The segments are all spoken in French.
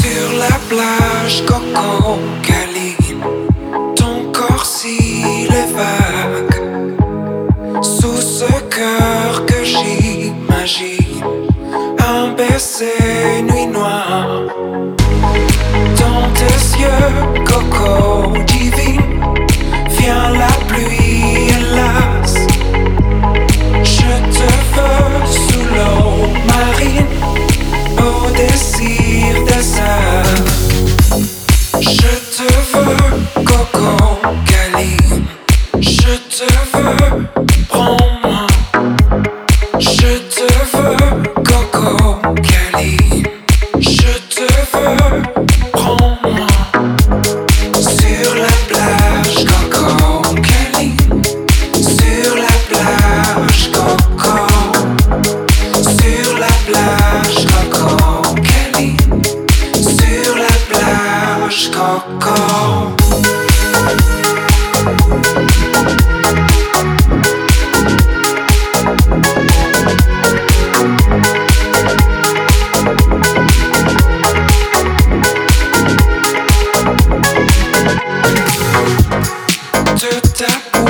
Sur la plage coco-caline, ton corps s'il est vague, sous ce cœur que j'imagine ces nuits noires. Dans tes yeux, coco divine, vient la pluie, hélas. Je te veux sous l'eau marine, au désir des heures. Je te veux, coco câline, je te veux, prends-moi. Je te veux, blah blah.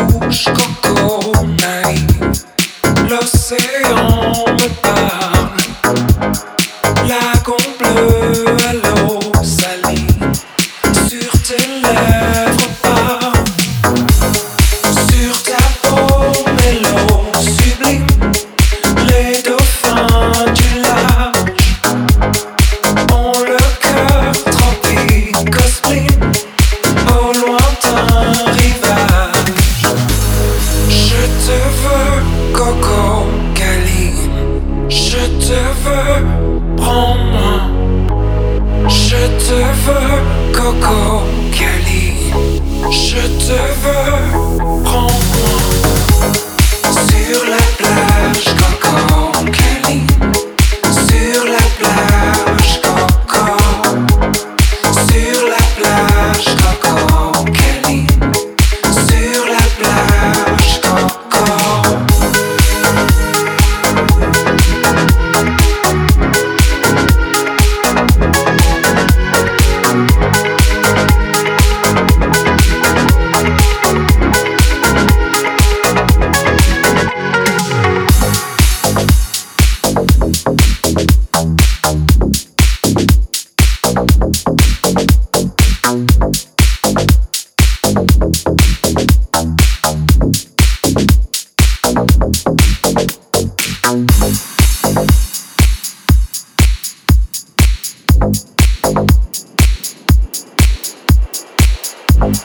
busco con ahí, lo sé yo. Thank